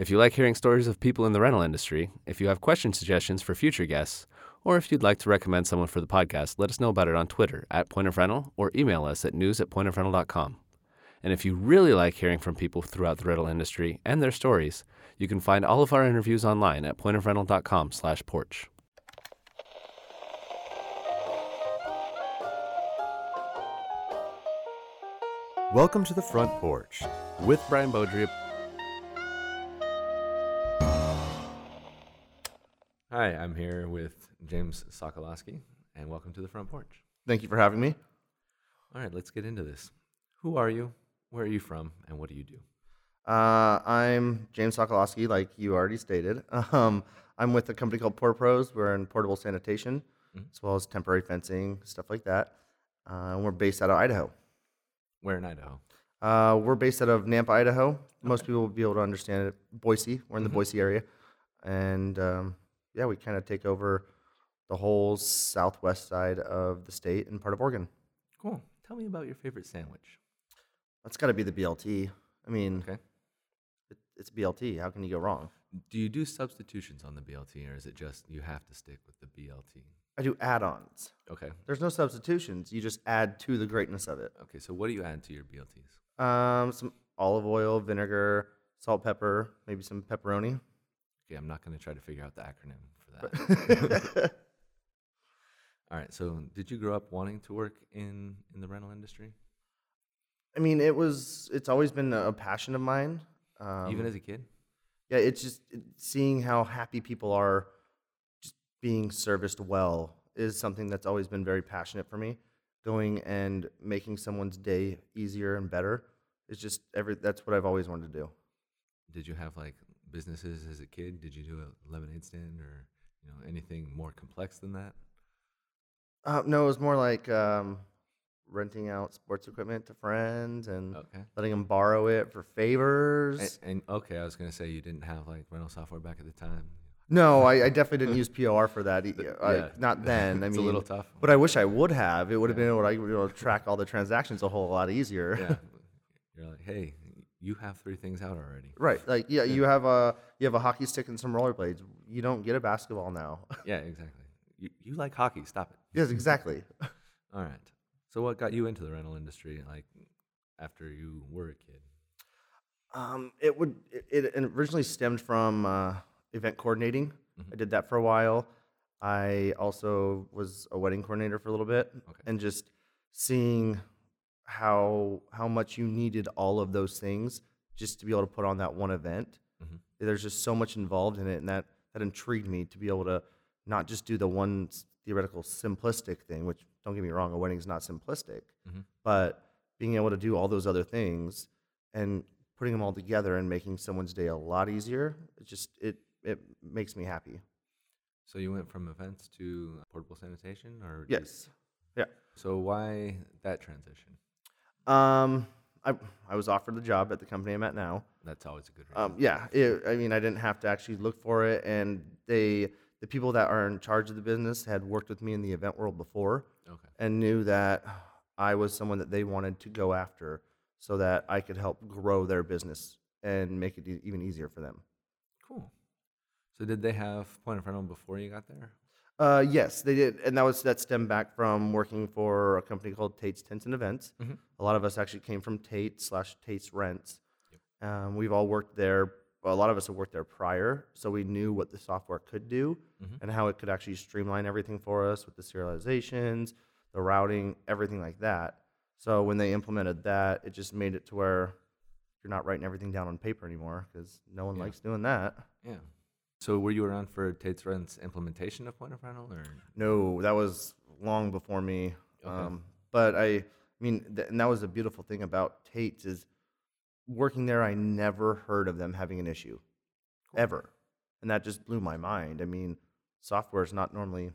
If you like hearing stories of people in the rental industry, if you have question suggestions for future guests, or if you'd like to recommend someone for the podcast, let us know about it on Twitter at Point of Rental or email us at news at pointofrental.com. And if you really like hearing from people throughout the rental industry and their stories, you can find all of our interviews online at pointofrental.com slash porch. Welcome to the front porch with Brian Beaudry. Hi, I'm here with James Sokoloski, and welcome to the front porch. Thank you for having me. All right, let's get into this. Who are you? Where are you from? And what do you do? Uh, I'm James Sokoloski, like you already stated. Um, I'm with a company called Port Pros. We're in portable sanitation, Mhm. as well as temporary fencing, stuff like that. Uh, and we're based out of Idaho. Where in Idaho? Uh, we're based out of Nampa, Idaho. Most people will be able to understand it. Boise, we're in the Mhm. Boise area. And um, yeah, we kind of take over the whole southwest side of the state and part of Oregon. Cool. Tell me about your favorite sandwich. That's got to be the BLT. I mean, Okay. it, it's BLT. How can you go wrong? Do you do substitutions on the BLT, or is it just you have to stick with the BLT? I do add-ons. Okay. There's no substitutions. You just add to the greatness of it. Okay. So what do you add to your BLTs? Um, some olive oil, vinegar, salt, pepper, maybe some pepperoni. Okay, I'm not going to try to figure out the acronym for that. All right. So, did you grow up wanting to work in in the rental industry, I mean, it was. It's always been a passion of mine. Um, even as a kid? yeah, it's just it, seeing how happy people are, just being serviced well is something that's always been very passionate for me. Going and making someone's day easier and better is just every. That's what I've always wanted to do. Did you have like businesses as a kid? Did you do a lemonade stand or you know anything more complex than that? Uh, no, it was more like um, renting out sports equipment to friends and Okay. letting them borrow it for favors. And, and okay, I was gonna say you didn't have like rental software back at the time. no, I, I definitely didn't use POR for that. e- I- Yeah. not then. I it's mean, a little tough. but I wish I would have. It would have Yeah. been able to, I would be able to track all the transactions a whole lot easier. yeah, you're like, hey, you have three things out already. right. Like yeah, you have a you have a hockey stick and some rollerblades. You don't get a basketball now. Yeah, exactly. You you like hockey? Stop it. yes, exactly. All right. So, what got you into the rental industry? Like after you were a kid? Um, it would it, it originally stemmed from uh, event coordinating. Mhm. I did that for a while. I also was a wedding coordinator for a little bit, Okay. and just seeing how how much you needed all of those things just to be able to put on that one event. Mhm. There's just so much involved in it, and that that intrigued me to be able to not just do the one theoretical simplistic thing, which don't get me wrong, a wedding's not simplistic, Mhm. but being able to do all those other things and putting them all together and making someone's day a lot easier, it just it it makes me happy. So you went from events to portable sanitation, or Yes. Yeah. So why that transition? Um, I I was offered the job at the company I'm at now. That's always a good reason. Um, yeah. It, I mean, I didn't have to actually look for it, and they the people that are in charge of the business had worked with me in the event world before okay. and knew that I was someone that they wanted to go after, so that I could help grow their business and make it e- even easier for them. Cool. So did they have point of rental before you got there? Uh, yes, they did, and that was that stemmed back from working for a company called Tate's Tents and Events. Mhm. A lot of us actually came from Tate slash Tate's Rents. Um, we've all worked there. Well, a lot of us have worked there prior, so we knew what the software could do Mhm. and how it could actually streamline everything for us with the serializations, the routing, everything like that. So when they implemented that, it just made it to where you're not writing everything down on paper anymore because no one Yeah. likes doing that. Yeah. So were you around for Tate's Rent's implementation of point of rental, or No, that was long before me. Okay. Um, but I, I mean, th- and that was a beautiful thing about Tate's is working there. I never heard of them having an issue, ever, and that just blew my mind. I mean, software is not normally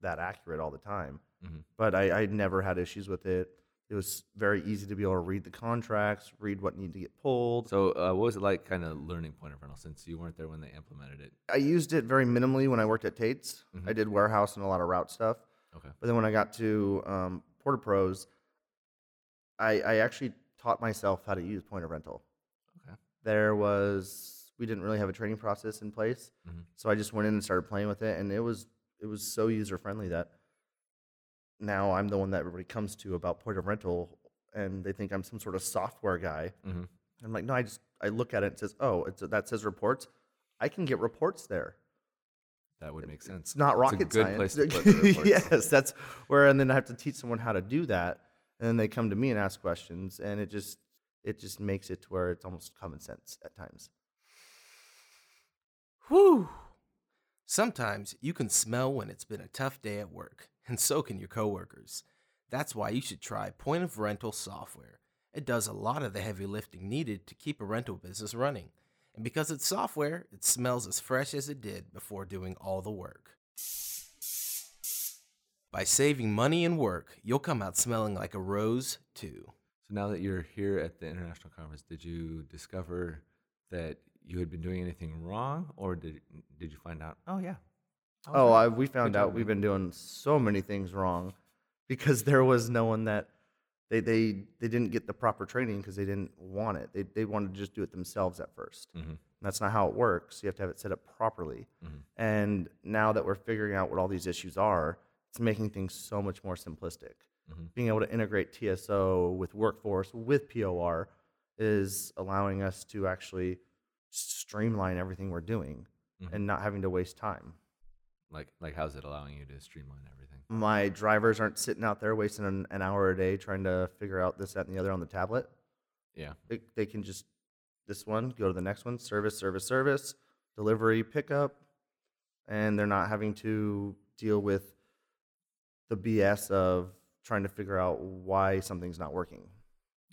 that accurate all the time, Mhm. but I, I never had issues with it. It was very easy to be able to read the contracts, read what needed to get pulled. So uh, what was it like, kind of learning point of rental since you weren't there when they implemented it? I used it very minimally when I worked at Tate's. Mhm. I did warehouse and a lot of route stuff. Okay. But then when I got to um, Porta Pros, I, I actually taught myself how to use point of rental. Okay. There was we didn't really have a training process in place. Mhm. So I just went in and started playing with it, and it was it was so user friendly that now I'm the one that everybody comes to about point of rental, and they think I'm some sort of software guy. Mm-hmm. I'm like, no, I just I look at it and it says, oh, it's that says reports. I can get reports there. That would make sense. It's not rocket it's a good science. place to put the yes, that's where, and then I have to teach someone how to do that, and then they come to me and ask questions, and it just it just makes it to where it's almost common sense at times. Whew. Sometimes you can smell when it's been a tough day at work, and so can your coworkers. That's why you should try Point of Rental software. It does a lot of the heavy lifting needed to keep a rental business running. And because it's software, it smells as fresh as it did before doing all the work. By saving money and work, you'll come out smelling like a rose, too. So now that you're here at the international conference, did you discover that you had been doing anything wrong, or did did you find out? Oh yeah. Was Oh. I, we found out we've been doing so many things wrong because there was no one that they they they didn't get the proper training because they didn't want it. They they wanted to just do it themselves at 1st Mhm. That's not how it works. You have to have it set up properly. Mhm. And now that we're figuring out what all these issues are, it's making things so much more simplistic. Mhm. Being able to integrate TSO with workforce with POR is allowing us to actually streamline everything we're doing Mhm. and not having to waste time. Like like how's it allowing you to streamline everything? my drivers aren't sitting out there wasting an, an hour a day trying to figure out this, that, and the other on the tablet. Yeah. They, they can just this one, go to the next one, service, service, service, delivery, pickup, and they're not having to deal with the BS of trying to figure out why something's not working.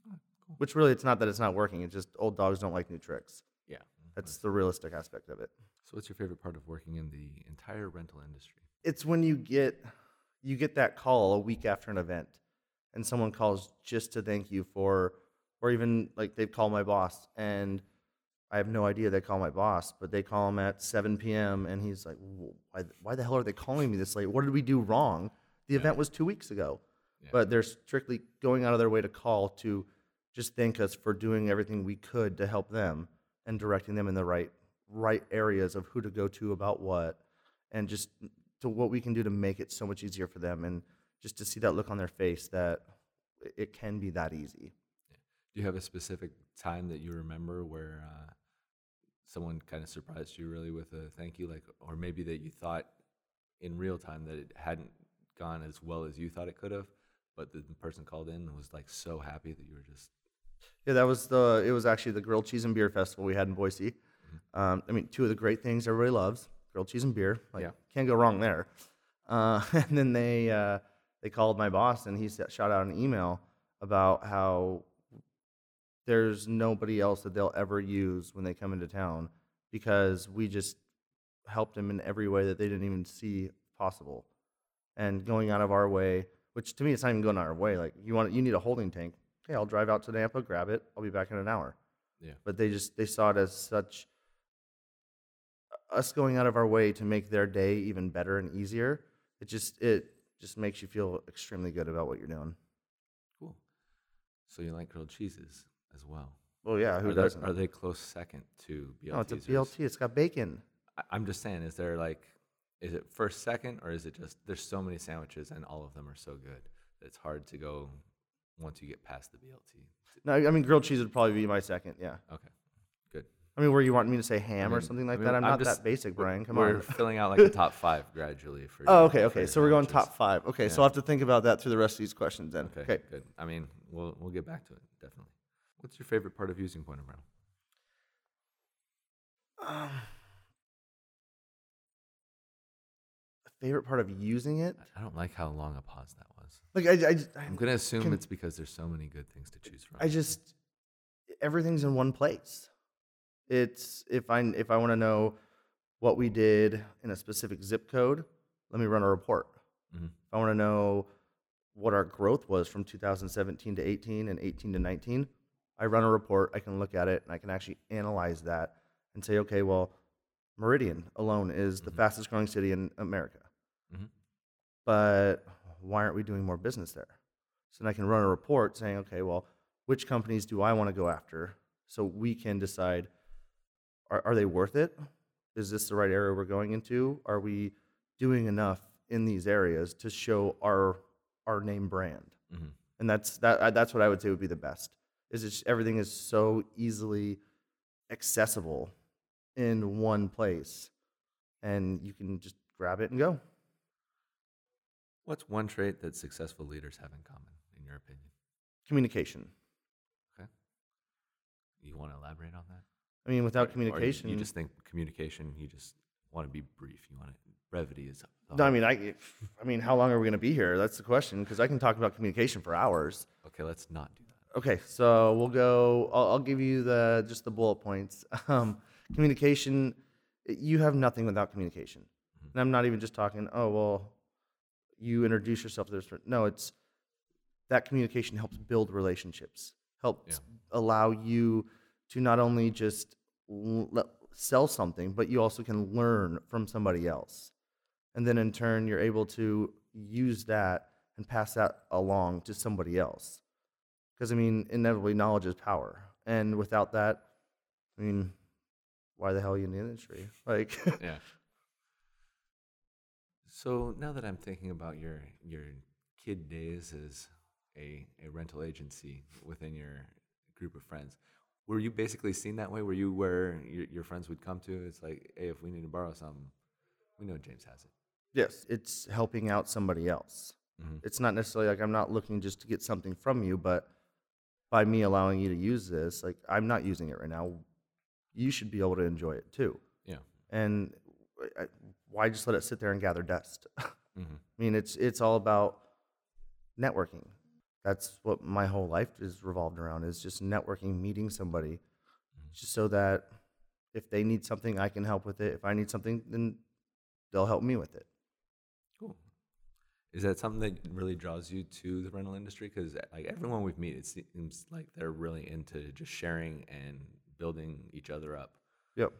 Ah, Which really, it's not that it's not working. It's just old dogs don't like new tricks. Yeah. That's the realistic aspect of it. So what's your favorite part of working in the entire rental industry? it's when you get you get that call a week after an event and someone calls just to thank you for or even like they've called my boss and I have no idea they call my boss, but they call him at 7 p.m. and he's like, why, why the hell are they calling me this late? What did we do wrong? The event was two weeks ago. Yeah. But they're strictly going out of their way to call to just thank us for doing everything we could to help them and directing them in the right right areas of who to go to about what and just to what we can do to make it so much easier for them and just to see that look on their face that it- can be that easy. Do you have a specific time that you remember where uh, someone kind of surprised you really with a thank you, like, or maybe that you thought in real time that it hadn't gone as well as you thought it could have, but the person called in and was like so happy that you were just Yeah, that was the. It was actually the grilled cheese and beer festival we had in Boise. Um, I mean, two of the great things everybody loves: grilled cheese and beer. Like, Yeah. can't go wrong there. Uh, and then they uh, they called my boss and he shot out an email about how there's nobody else that they'll ever use when they come into town because we just helped them in every way that they didn't even see possible, and going out of our way. Which to me, it's not even going out of our way. Like you want, you need a holding tank. Okay, I'll drive out to Nampa, grab it. I'll be back in an hour. Yeah. But they just they saw it as such us going out of our way to make their day even better and easier. It just it just makes you feel extremely good about what you're doing. cool. So you like grilled cheeses as well? Well, yeah, who are, doesn't? are they close second to BLTs? no, it's a BLT. It's got bacon. I- I'm just saying, is there like, is it first, second, or is it just there's so many sandwiches and all of them are so good that it's hard to go once you get past the BLT? No, I mean grilled cheese would probably be my second. Yeah. Okay. I mean, where you want me to say ham or mean- something I like mean, that? I'm, I'm not just- that basic, we're- Brian. Come on. we're filling out like the top five gradually for. Oh, okay, okay. So we're going top five. Okay, so I'll have to think about that through the rest of these questions then. Okay, Okay. good. I mean, we'll we'll get back to it definitely. What's your favorite part of using Point of Rental? Um, favorite part of using it? I- I don't like how long a pause that was. Like I, I, I'm gonna assume can- it's because there's so many good things to choose from. I just everything's in one place. It's if I if I want to know what we did in a specific zip code, let me run a report. Mhm. If I want to know what our growth was from 2017 to 18 and 18 to 19, I run a report. I can look at it and I can actually analyze that and say, okay, well, Meridian alone is the Mhm. fastest growing city in America. Mhm. But why aren't we doing more business there? So then I can run a report saying, okay, well, which companies do I want to go after? So we can decide are, are they worth it? Is this the right area we're going into? Are we doing enough in these areas to show our our name brand? Mhm. And that's that. That's what I would say would be the best. Is it's everything is so easily accessible in one place, and you can just grab it and go. What's one trait that successful leaders have in common, in your opinion? Communication. Okay. You want to elaborate on that? I mean, without Or you- communication, you, just think communication. You just want to be brief. You want to brevity is. No, I mean, I, I mean, how long are we going to be here? That's the question. Because I can talk about communication for hours. okay, let's not do that. Okay, so we'll go. I'll, I'll give you the just the bullet points. Um, communication. You have nothing without communication, and I'm not even just talking. Oh well, you introduce yourself to this. No, it's that communication helps build relationships. Helps allow you to not only just l- sell something, but you also can learn from somebody else, and then in turn, you're able to use that and pass that along to somebody else. Because I mean, inevitably, knowledge is power, and without that, I mean, why the hell are you in the industry? Like, yeah. So now that I'm thinking about your your kid days as a, a rental agency within your group of friends, were you basically seen that way? Were you where your, your friends would come to? It's like, hey, if we need to borrow something, we know James has it. yes, it's helping out somebody else. Mhm. It's not necessarily like I'm not looking just to get something from you, but by me allowing you to use this, like I'm not using it right now. You should be able to enjoy it too. Yeah. And I- why just let it sit there and gather dust? hmm I mean, it's it's all about networking. That's what my whole life is revolved around is just networking, meeting somebody, mm-hmm. just so that if they need something, I can help with it. If I need something, then they'll help me with it. Cool. Is that something that really draws you to the rental industry? Because like everyone we've met, it seems like they're really into just sharing and building each other up. Yep.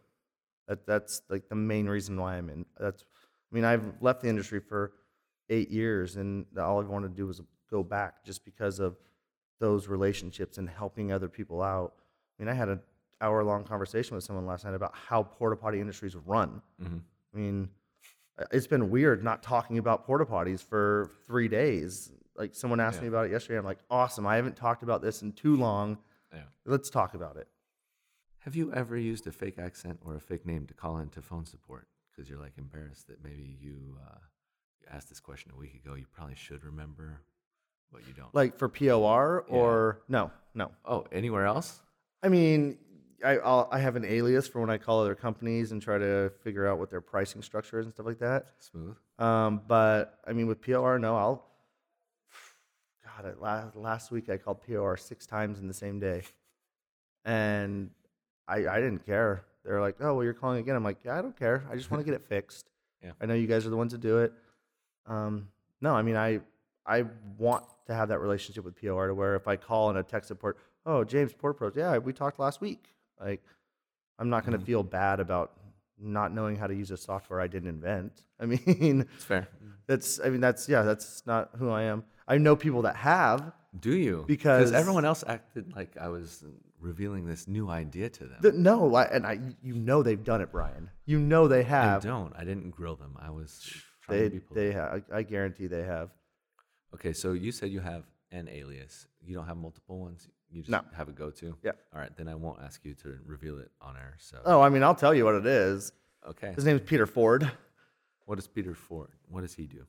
That that's like the main reason why I'm in. That's I mean, I've left the industry for eight years and all I wanted to do was go back just because of those relationships and helping other people out. I mean, I had an hour long conversation with someone last night about how porta potty industries run. Mhm. I mean, uh, it's been weird not talking about porta potties for three days. Like someone asked Yeah. me about it yesterday. I'm like, awesome. I haven't talked about this in too long. Yeah. Let's talk about it. Have you ever used a fake accent or a fake name to call into phone support? Because you're like embarrassed that maybe you, uh, you asked this question a week ago. You probably should remember, but you don't. Like for POR or no, no. oh, anywhere else? I mean, I I'll, I have an alias for when I call other companies and try to figure out what their pricing structure is and stuff like that. Smooth. Um, but I mean, with POR, no, I'll. God, I- last last week I called POR six times in the same day, and I I didn't care. They're like, "Oh, well, you're calling again." I'm like, "Yeah, I don't care. I just want to get it fixed." Yeah. I know you guys are the ones to do it. Um, no, I mean, I I want to have that relationship with POR to where if I call and a tech support, "Oh, James Port Pros, yeah, we talked last week." Like, I'm not going to Mhm. feel bad about not knowing how to use a software I didn't invent. I mean, It's fair. that's I mean that's yeah, that's not who I am. I know people that have. Do you? Because- everyone else acted like I was revealing this new idea to them. That, no, I, and I you know they've done it, Brian. You know they have. I don't. I didn't grill them. I was trying They to be polite. they have. I, I guarantee they have. Okay, so you said you have an alias. You don't have multiple ones. You just No. have a go-to. Yeah. All right, then I won't ask you to reveal it on air. So Oh, I mean, I'll tell you what it is. okay. His name is Peter Ford. What is Peter Ford? What does he do?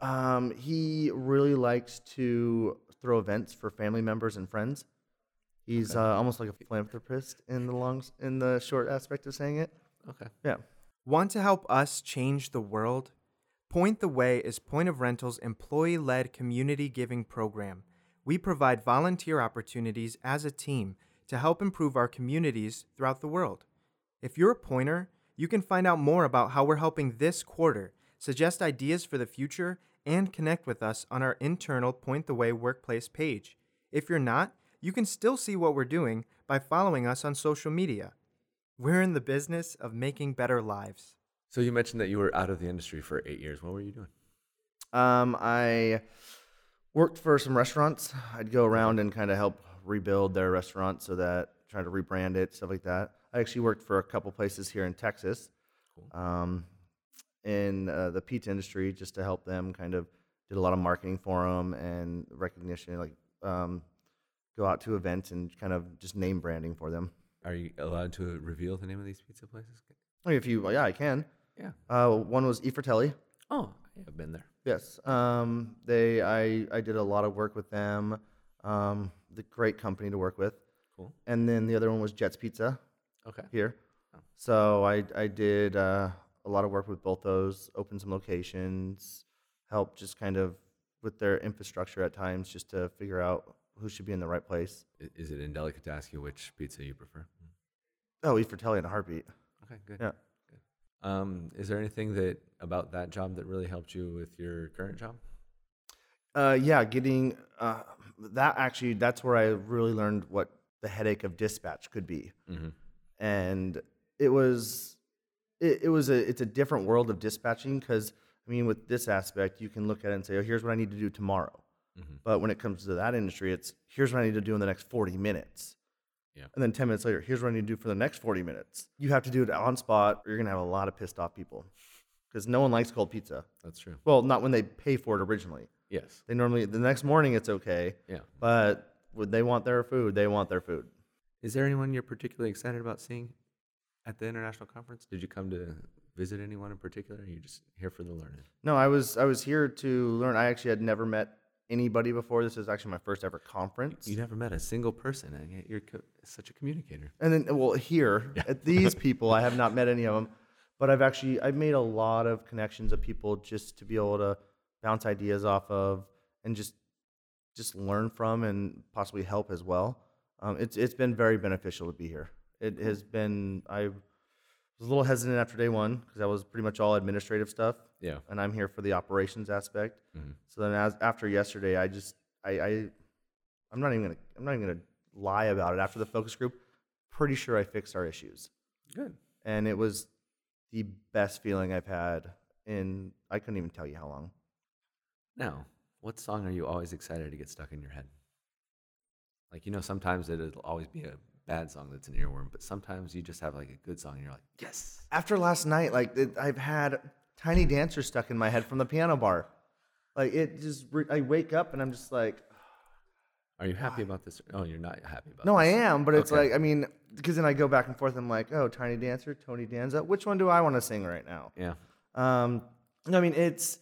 Um, he really likes to throw events for family members and friends. He's Okay. uh, almost like a philanthropist in the long in the short aspect of saying it. Okay. Yeah. Want to help us change the world? Point the Way is Point of Rental's employee led community giving program. We provide volunteer opportunities as a team to help improve our communities throughout the world. If you're a pointer, you can find out more about how we're helping this quarter, suggest ideas for the future, and connect with us on our internal Point the Way workplace page. If you're not, you can still see what we're doing by following us on social media. We're in the business of making better lives. So you mentioned that you were out of the industry for eight years. What were you doing? Um, I worked for some restaurants. I'd go around and kind of help rebuild their restaurant so that try to rebrand it, stuff like that. I actually worked for a couple places here in Texas, um, in uh, the pizza industry, just to help them. Kind of did a lot of marketing for them and recognition, like um, go out to events and kind of just name branding for them. Are you allowed to reveal the name of these pizza places? I mean, if you, yeah, I can. Yeah. Uh, one was E Fratelli. Oh, I've been there. Yes. Um, they, I, I did a lot of work with them. Um, the great company to work with. Cool. And then the other one was Jets Pizza Okay. here. Oh. So I, I did uh, a lot of work with both those, opened some locations, helped just kind of with their infrastructure at times just to figure out who should be in the right place. Is it indelicate to ask you which pizza you prefer? Oh, E Fratelli in a heartbeat. Okay, good. Yeah. Um, is there anything that about that job that really helped you with your current job? Uh, yeah, getting uh, that actually, that's where I really learned what the headache of dispatch could be. Mm-hmm. and it was it, it was a it's a different world of dispatching because I mean with this aspect you can look at it and say oh here's what I need to do tomorrow, Mhm. but when it comes to that industry it's here's what I need to do in the next forty minutes, Yeah. and then ten minutes later here's what I need to do for the next forty minutes. You have to do it on spot or you're gonna have a lot of pissed off people because no one likes cold pizza. That's true. Well, not when they pay for it originally. Yes. They normally the next morning it's okay, Yeah. but when they want their food, they want their food. Is there anyone you're particularly excited about seeing at the international conference? Did you come to visit anyone in particular? Or are you just here for the learning? No, I was I was here to learn. I actually had never met anybody before. This is actually my first ever conference. You never met a single person, and yet you're co- such a communicator. And then, well, here at these people, I have not met any of them, but I've actually I've made a lot of connections of people just to be able to bounce ideas off of and just just learn from and possibly help as well. Um, it's it's been very beneficial to be here. It has been. I was a little hesitant after day one because that was pretty much all administrative stuff. Yeah. and I'm here for the operations aspect. Mhm. So then, as after yesterday, I just I, I I'm not even gonna I'm not even gonna lie about it. After the focus group, pretty sure I fixed our issues, Good. and it was the best feeling I've had in I couldn't even tell you how long. Now, what song are you always excited to get stuck in your head? Like, you know, sometimes it'll always be a bad song that's an earworm, but sometimes you just have like a good song and you're like, yes. After last night, like it, I've had Tiny Dancer stuck in my head from the piano bar. Like it just, I wake up and I'm just like, Are you happy about this? Oh, you're not happy about it. no, I am, but it's Okay. like I mean, because then I go back and forth. I'm like, oh, Tiny Dancer, Tony Danza. Which one do I want to sing right now? Yeah. Um, I mean, it's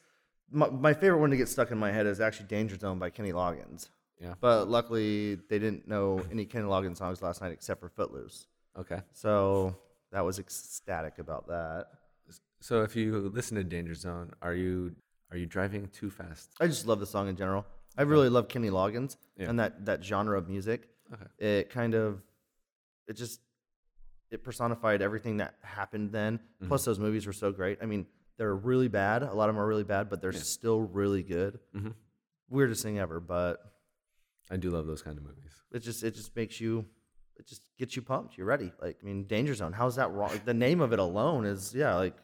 my, my favorite one to get stuck in my head is actually Danger Zone by Kenny Loggins. Yeah. But luckily, they didn't know any Kenny Loggins songs last night except for Footloose. Okay. So that was ecstatic about that. So if you listen to Danger Zone, are you are you driving too fast? I just love the song in general. I really love Kenny Loggins Yeah. and that, that genre of music. Okay. It kind of, it just, it personified everything that happened then. Mm-hmm. Plus, those movies were so great. I mean, they're really bad. A lot of them are really bad, but they're still really good. Mhm. Weirdest thing ever, but I do love those kind of movies. it just it just makes you it just gets you pumped. You're ready. Like I mean, Danger Zone. How's that wrong? The name of it alone is yeah. Like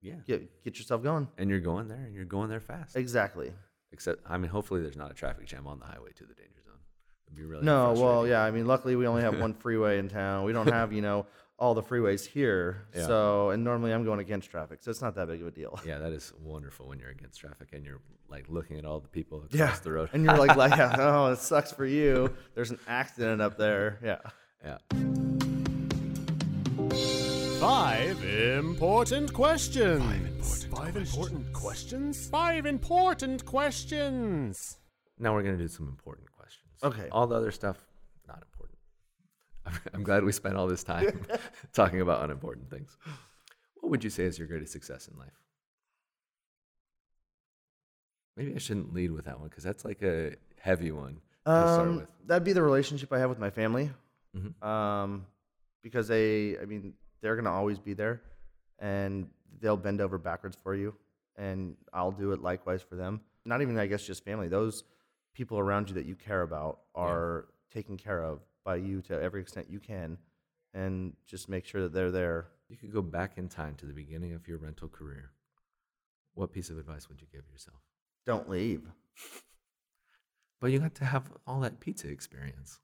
Yeah. get get yourself going. And you're going there and you're going there fast. Exactly. Except, I mean, hopefully there's not a traffic jam on the highway to the danger zone. It'd be really No, well, yeah. I mean, luckily we only have one freeway in town. We don't have you know all the freeways here. Yeah. So and normally I'm going against traffic, so it's not that big of a deal. Yeah, that is wonderful when you're against traffic and you're like looking at all the people across Yeah. the road. And you're like, like, oh, it sucks for you. There's an accident up there. Yeah. yeah. Five important questions. Five important, questions. Five important questions. Now we're gonna do some important questions. Okay. All the other stuff, not important. I'm, glad we spent all this time talking about unimportant things. What would you say is your greatest success in life? Maybe I shouldn't lead with that one because that's like a heavy one to start Um, with. that'd be the relationship I have with my family. Mhm. Um, because they, I mean, they're gonna always be there, and they'll bend over backwards for you, and I'll do it likewise for them. Not even, I guess, just family. Those people around you that you care about are taken care of by you to every extent you can, and just make sure that they're there. You could go back in time to the beginning of your rental career. What piece of advice would you give yourself? Don't leave. But you got to have all that pizza experience.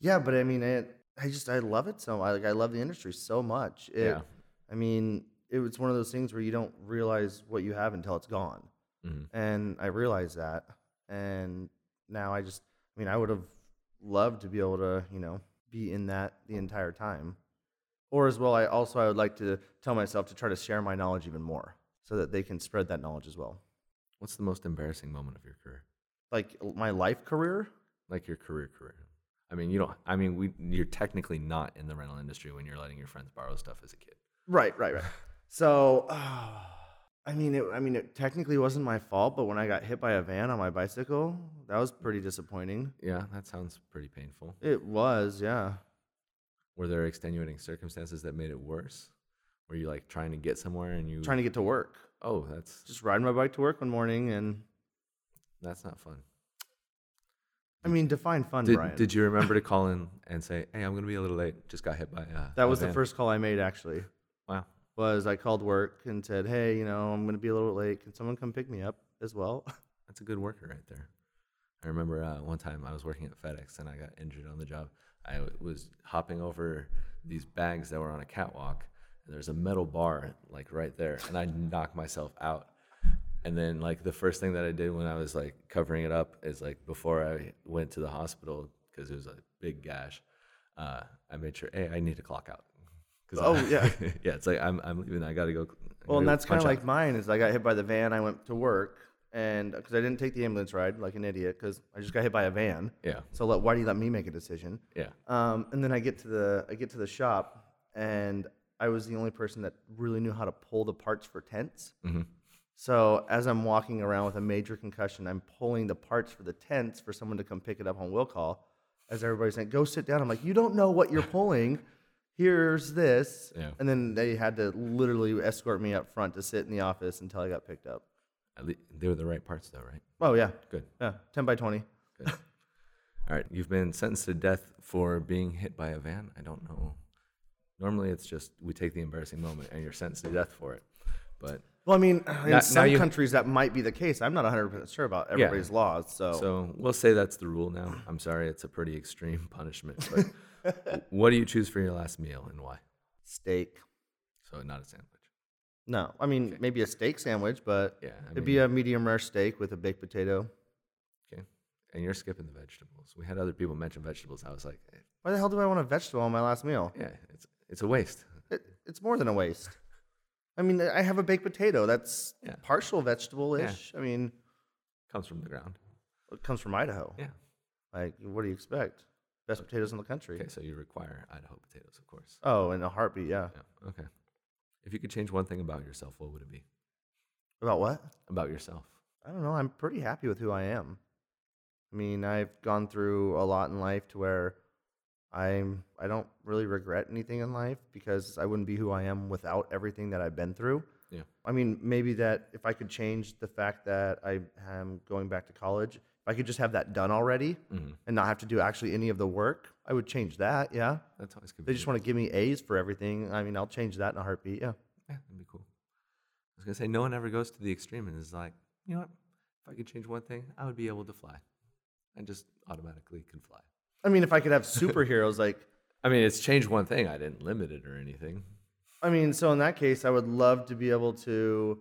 Yeah, but I mean, it. I just I love it so I like I love the industry so much. It, Yeah. I mean, it was one of those things where you don't realize what you have until it's gone. Mhm. And I realized that. And now I just I mean, I would have loved to be able to, you know, be in that the entire time. Or as well, I also I would like to tell myself to try to share my knowledge even more so that they can spread that knowledge as well. What's the most embarrassing moment of your career? Like my life career, Like your career career. I mean, you don't. I mean, we. You're technically not in the rental industry when you're letting your friends borrow stuff as a kid. Right, right, right. So, ah. I mean, it, I mean, it technically wasn't my fault, but when I got hit by a van on my bicycle, that was pretty disappointing. Yeah, that sounds pretty painful. It was, yeah. Were there extenuating circumstances that made it worse? Were you like trying to get somewhere and you Trying to get to work, Oh, that's just riding my bike to work one morning, and that's not fun. I mean, define fun, Did, Brian. did you remember to call in and say, "Hey, I'm going to be a little late. Just got hit by uh, that was the van." first call I made. Actually. Was I called work and said, "Hey, you know, I'm going to be a little late. Can someone come pick me up as well?" That's a good worker right there. I remember uh, one time I was working at FedEx and I got injured on the job. I w- was hopping over these bags that were on a catwalk, and there's a metal bar like right there, and I knocked myself out. And then like the first thing that I did when I was like covering it up is like before I went to the hospital because it was a big gash, uh, I made sure, hey, I need to clock out. Oh, I- yeah. yeah. It's like I'm I'm leaving. I got to go. I Well, and gotta that's kind of like mine. Is I got hit by the van. I went to work, and because I didn't take the ambulance ride like an idiot, because I just got hit by a van. yeah So let, why do you let me make a decision? yeah Um, and then I get to the I get to the shop, and I was the only person that really knew how to pull the parts for tents. Mhm. So as I'm walking around with a major concussion, I'm pulling the parts for the tents for someone to come pick it up on will call. As everybody's saying, "Go sit down," I'm like, "You don't know what you're pulling. Here's this." Yeah. And then they had to literally escort me up front to sit in the office until I got picked up. At least they were the right parts though, right? Oh yeah, Good. yeah, ten by twenty. Good. All right, you've been sentenced to death for being hit by a van. I don't know. Normally, it's just we take the embarrassing moment and you're sentenced to death for it. But Well, I mean, in Now- now some you- countries that might be the case. I'm not 100% sure about everybody's laws. So, so we'll say that's the rule now. I'm sorry, it's a pretty extreme punishment. But what do you choose for your last meal and why? steak. So not a sandwich. No, I mean maybe a steak sandwich, but Yeah, I it'd be a medium rare steak with a baked potato. Okay, and you're skipping the vegetables. We had other people mention vegetables. I was like, eh, Why the hell do I want a vegetable on my last meal? yeah, it's it's a waste. It, it's more than a waste. I mean, I have a baked potato. That's Yeah. partial vegetable-ish. I mean, Comes from the ground. it comes from Idaho. Yeah. Like, what do you expect? Best potatoes in the country. Okay, so you require Idaho potatoes, of course. Oh, in a heartbeat, yeah. Yeah. Okay. If you could change one thing about yourself, what would it be? About what? About yourself. I don't know. I'm pretty happy with who I am. I mean, I've gone through a lot in life to where I'm I don't really regret anything in life because I wouldn't be who I am without everything that I've been through. Yeah. I mean, maybe that if I could change the fact that I am going back to college, if I could just have that done already Mhm. and not have to do actually any of the work, I would change that. Yeah. That's always good. They just want to give me A's for everything. I mean, I'll change that in a heartbeat. Yeah. Yeah, that'd be cool. I was gonna say no one ever goes to the extreme and is like, you know what? If I could change one thing, I would be able to fly. I just automatically can fly. I mean, if I could have superheroes like I mean, it's changed one thing. I didn't limit it or anything. I mean, so in that case, I would love to be able to.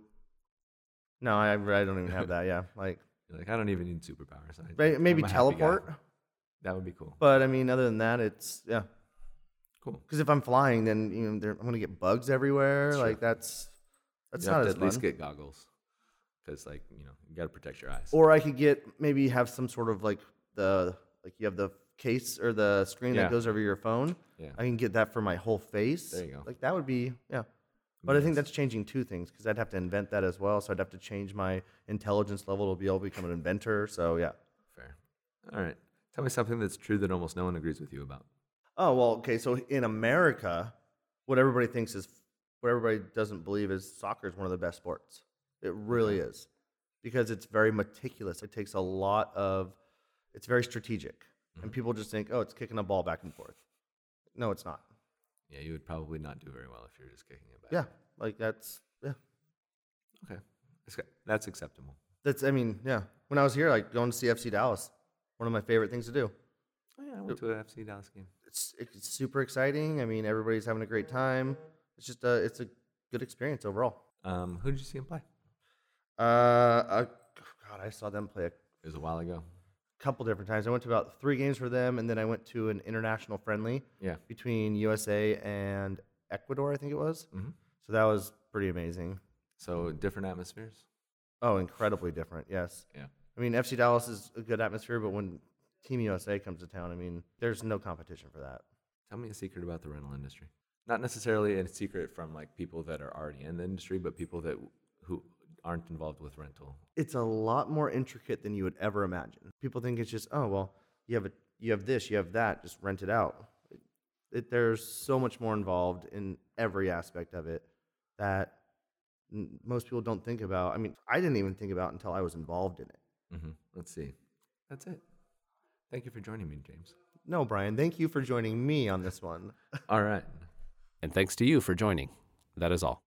No, I, I don't even have that. Yeah, like You're like, I don't even need superpowers. I, may- maybe I'm a happy guy. teleport. That would be cool. But I mean, other than that, it's yeah. Cool. Because if I'm flying, then you know I'm gonna get bugs everywhere. That's like that's that's you not have to as at least get goggles, because like you know you got to protect your eyes. Or I could get maybe have some sort of like the like you have the case or the screen Yeah. that goes over your phone. yeah. I can get that for my whole face. There you go. Like that would be yeah. But I think that's changing two things because I'd have to invent that as well. So I'd have to change my intelligence level to be able to become an inventor. So yeah. Fair. All right. Tell me something that's true that almost no one agrees with you about. Oh well, okay. So in America, what everybody thinks is, what everybody doesn't believe is soccer is one of the best sports. It really mm-hmm. is, because it's very meticulous. It takes a lot of, it's very strategic, and mm-hmm. people just think, oh, it's kicking a ball back and forth. No, it's not. Yeah, you would probably not do very well if you're just kicking it back. Yeah, like that's yeah. Okay. That's, that's acceptable. That's I mean yeah. When I was here, like going to see FC Dallas, one of my favorite things to do. Oh yeah, I went to a FC Dallas game. it's it's super exciting. I mean, everybody's having a great time. It's just a it's a good experience overall. Um, who did you see him play? Uh, uh God, I saw them play a It was a while ago. Couple different times. I went to about three games for them, and then I went to an international friendly Yeah. between USA and Ecuador, I think it was. Mhm. So that was pretty amazing. So different atmospheres. Oh, incredibly different. Yes. Yeah. I mean, FC Dallas is a good atmosphere, but when Team USA comes to town, I mean, there's no competition for that. Tell me a secret about the rental industry. Not necessarily a secret from like people that are already in the industry, but people that who aren't involved with rental. It's a lot more intricate than you would ever imagine. People think it's just, oh well, you have a you have this, you have that, just rent it out. It, it, there's so much more involved in every aspect of it that n- most people don't think about. I mean, I didn't even think about until I was involved in it. hmm Let's see. That's it. Thank you for joining me, James. No, Brian, thank you for joining me on this one. All right. And thanks to you for joining. That is all.